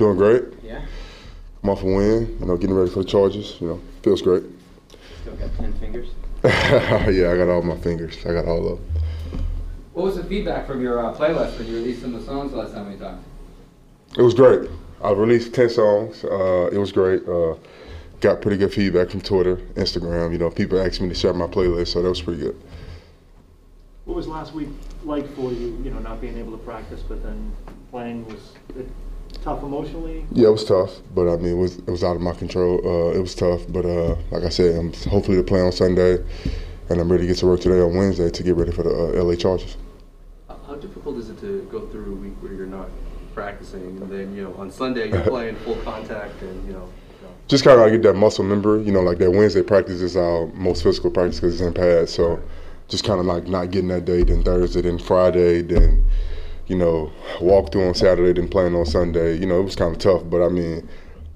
Doing great. Yeah. I'm off a win. You know, getting ready for the Chargers. You know, feels great. Still got ten fingers. yeah, I got all my fingers. I got all of them. What was the feedback from your uh, playlist when you released some of the songs last time we talked? It was great. I released ten songs. Uh, it was great. Uh, got pretty good feedback from Twitter, Instagram. You know, people asked me to share my playlist, so that was pretty good. What was last week like for you, you know, not being able to practice, but then playing, was it tough emotionally? Yeah, it was tough, but I mean, it was it was out of my control. Uh, it was tough, but uh, like I said, I'm hopefully to play on Sunday, and I'm ready to get to work today on Wednesday to get ready for the uh, LA Chargers. How difficult is it to go through a week where you're not practicing, and then you know on Sunday you're playing full contact, and you know. Just kind of like get that muscle memory, you know, like that Wednesday practice is our most physical practice because it's in pads. So just kind of like not getting that day, then Thursday, then Friday, then you know, walk through on Saturday, then playing on Sunday. You know, it was kind of tough, but I mean,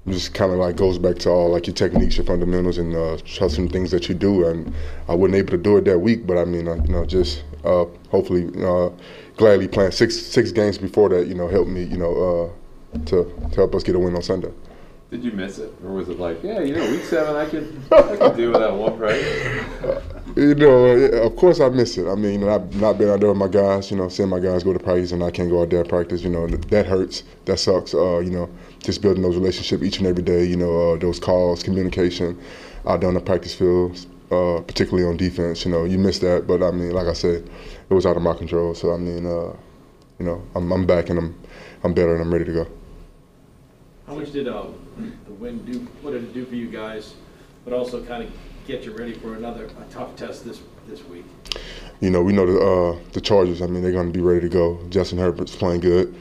just kind of like goes back to all like your techniques, your fundamentals, and uh, trusting things that you do. And I wasn't able to do it that week, but I mean, uh, you know, just uh, hopefully, uh, gladly playing six six games before that, you know, helped me, you know, uh, to to help us get a win on Sunday. Did you miss it, or was it like, yeah, you know, week seven, I could, I could do without one, right? You know, of course I miss it. I mean, you know, I've not been out there with my guys, you know, seeing my guys go to practice and I can't go out there and practice, you know, that hurts. That sucks. Uh, you know, just building those relationships each and every day, you know, uh, those calls, communication out there on the practice field, uh, particularly on defense, you know, you miss that. But I mean, like I said, it was out of my control. So, I mean, uh, you know, I'm, I'm back and I'm, I'm better and I'm ready to go. How much did uh, the win do, what did it do for you guys, but also kind of get you ready for another, a tough test this, this week? You know, we know the uh, the Chargers. I mean, they're going to be ready to go. Justin Herbert's playing good.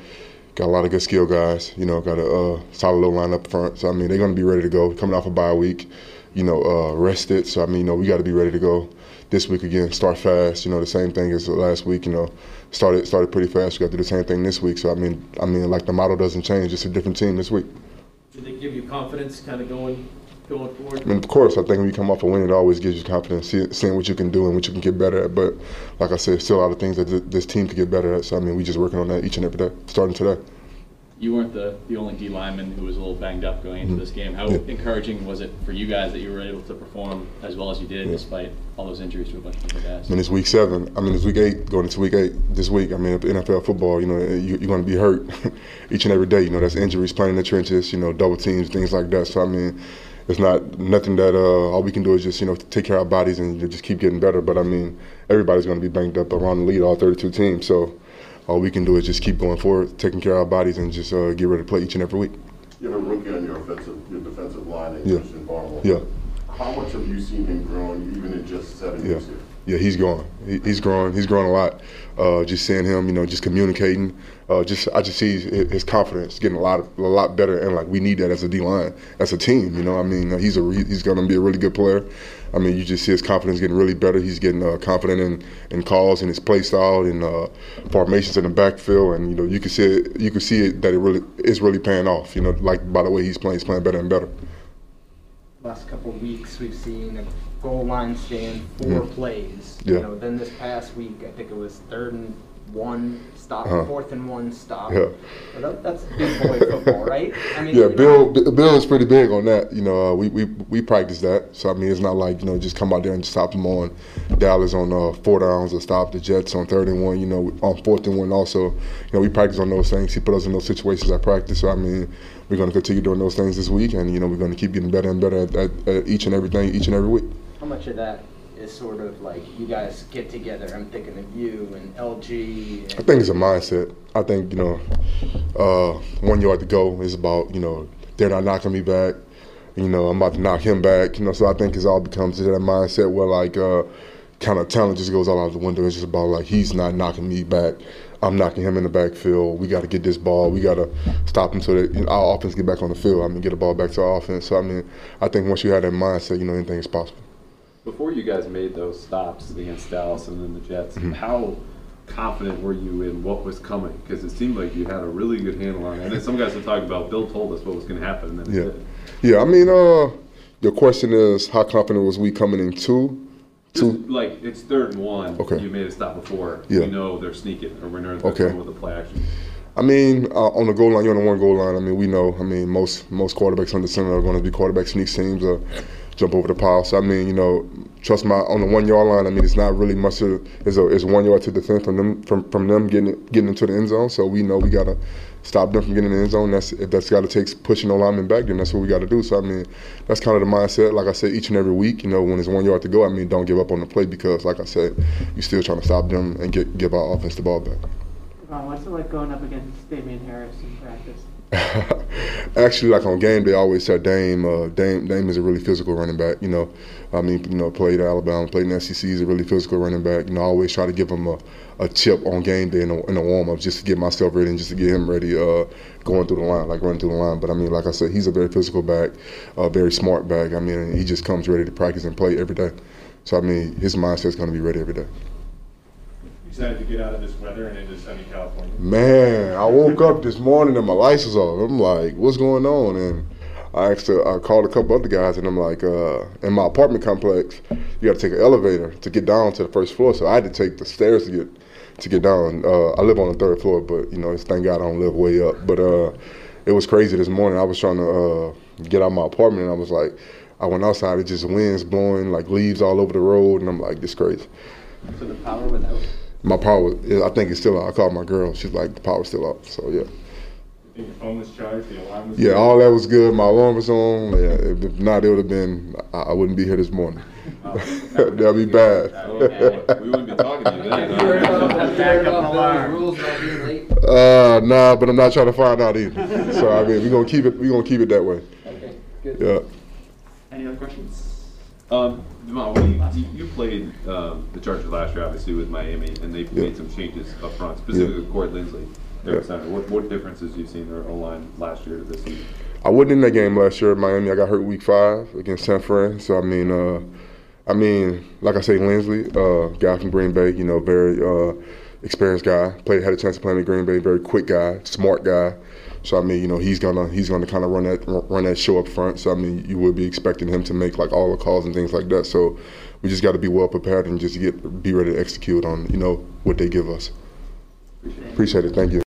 Got a lot of good skill guys. You know, got a uh, solid little line up front. So I mean, they're going to be ready to go. Coming off a bye week, you know, uh, rested. So I mean, you know, we got to be ready to go this week again. Start fast. You know, the same thing as last week. You know, started started pretty fast. We got to do the same thing this week. So I mean, I mean, like the model doesn't change. It's a different team this week. Did they give you confidence kind of going, going forward? I mean, of course, I think when you come off a win, it always gives you confidence, see, seeing what you can do and what you can get better at. But like I said, still a lot of things that th- this team could get better at. So I mean, we just working on that each and every day, starting today. You weren't the, the only D lineman who was a little banged up going into mm-hmm. this game. How Yeah. encouraging was it for you guys that you were able to perform as well as you did despite all those injuries to a bunch of other guys? I mean, it's week seven. I mean, it's week eight, going into week eight this week. I mean, NFL football, you know, eh, you, you're going to be hurt each and every day. You know, that's injuries, playing in the trenches, you know, double teams, things like that. So, I mean, it's not nothing that uh, all we can do is just, you know, take care of our bodies and just keep getting better. But, I mean, everybody's going to be banged up around the lead, all 32 teams. So, all we can do is just keep going forward, taking care of our bodies, and just uh, get ready to play each and every week. You have a rookie on your offensive, your defensive line, and Yeah. Christian Barmore. Yeah. How much have you seen him growing, even in just seven Yeah, years here? yeah, he's growing. He, he's growing. He's growing a lot. Uh, just seeing him, you know, just communicating. Uh, just I just see his, his confidence getting a lot, a lot better, and like we need that as a D line, as a team. You know, I mean, he's a re- he's going to be a really good player. I mean, you just see his confidence getting really better. He's getting uh, confident in, in calls and his play style and uh, formations in the backfield, and you know, you can see it, you can see it that it really is really paying off. You know, like by the way he's playing, he's playing better and better. Last couple of weeks, we've seen a goal line stand, four plays. Yeah. You know, then this past week, I think it was third and one stop, Uh-huh. fourth and one stop. Yeah. That, that's big boy football, right? I mean, Yeah, you know, Bill. Bill is pretty big on that. You know, uh, we, we we practice that. So I mean, it's not like you know just come out there and stop them on Dallas on uh, four downs or stop the Jets on third and one. You know, on fourth and one also. You know, we practice on those things. He put us in those situations at practice. So I mean, we're going to continue doing those things this week, and you know, we're going to keep getting better and better at, at, at each and everything each and every week. How much of that is sort of like you guys get together? I'm thinking of you and LG. I think it's a mindset. I think you know, uh, one yard to go is about you know they're not knocking me back. You know, I'm about to knock him back. You know, so I think it's all becomes that mindset where like uh, kind of talent just goes all out the window. It's just about like he's not knocking me back. I'm knocking him in the backfield. We got to get this ball. We got to stop him so that our offense get back on the field. I mean, get the ball back to our offense. So I mean, I think once you have that mindset, you know, anything is possible. Before you guys made those stops against Dallas and then the Jets, Mm-hmm. how confident were you in what was coming? Because it seemed like you had a really good handle on it. And then some guys have talked about Bill told us what was going to happen, and then Yeah. it did. Yeah, I mean, uh, your question is how confident was we coming in two? Just Two. like it's third and one. Okay. You made a stop before. Yeah. We know they're sneaking, or we know they're Okay. with a play action. I mean, uh, on the goal line, you're on the one goal line. I mean, we know. I mean, most most quarterbacks under center are going to be quarterback sneak teams or jump over the pile. So I mean, you know, trust my on the one yard line. I mean, it's not really much. Of, it's a it's one yard to defend from them from, from them getting getting into the end zone. So we know we gotta stop them from getting in the end zone. That's if that's got to take pushing the lineman back, then that's what we got to do. So I mean, that's kind of the mindset. Like I said, each and every week, you know, when it's one yard to go, I mean, don't give up on the play because, like I said, you're still trying to stop them and get give our offense the ball back. What's it like going up against Damien Harris in practice? Actually, like on game day, I always said Dame. Uh, Dame, Dame is a really physical running back. You know, I mean, you know, played at Alabama, played in SEC. He's a really physical running back. You know, I always try to give him a, a chip on game day in a, in a warm up just to get myself ready and just to get him ready uh, going through the line, like running through the line. But I mean, like I said, he's a very physical back, a very smart back. I mean, he just comes ready to practice and play every day. So I mean, his mindset's going to be ready every day. Excited to get out of this weather and into sunny California. Man, I woke up this morning and my lights was off. I'm like, what's going on? And I asked, uh, I called a couple other guys and I'm like, uh, in my apartment complex, you got to take an elevator to get down to the first floor. So I had to take the stairs to get to get down. Uh, I live on the third floor, but you know, it's thank God I don't live way up. But uh, it was crazy this morning. I was trying to uh, get out of my apartment and I was like, I went outside. It just winds blowing like leaves all over the road, and I'm like, this crazy. So the power went out. My power, I think it's still on. I called my girl. She's like, the power's still out. So yeah. I think your phone was charged, the alarm was. Yeah, good. all that was good. My alarm was on. Yeah, if if not, it would have been. I, I wouldn't be here this morning. That'd be bad. we wouldn't be talking to you then. Have you heard of, have you heard Backup of alarm. those rules about being late? Uh, nah, but I'm not trying to find out either. So I mean, we're gonna keep it. We're gonna keep it that way. Okay, good. Yeah. Any other questions? Um, Jamal, you, you played um, the Chargers last year, obviously with Miami, and they've Yeah. made some changes up front, specifically with Corey Linsley, Yeah. center. What, what differences you seen their O line last year to this season? I wasn't in that game last year at Miami. I got hurt week five against San Fran. So I mean, uh, I mean, like I say, Linsley, uh, guy from Green Bay. You know, very uh, experienced guy. Played had a chance to play in Green Bay. Very quick guy, smart guy. So I mean, you know, he's gonna he's gonna kind of run that run that show up front. So I mean, you would be expecting him to make like all the calls and things like that. So we just got to be well prepared and just get be ready to execute on you know what they give us. Appreciate it. Thank you.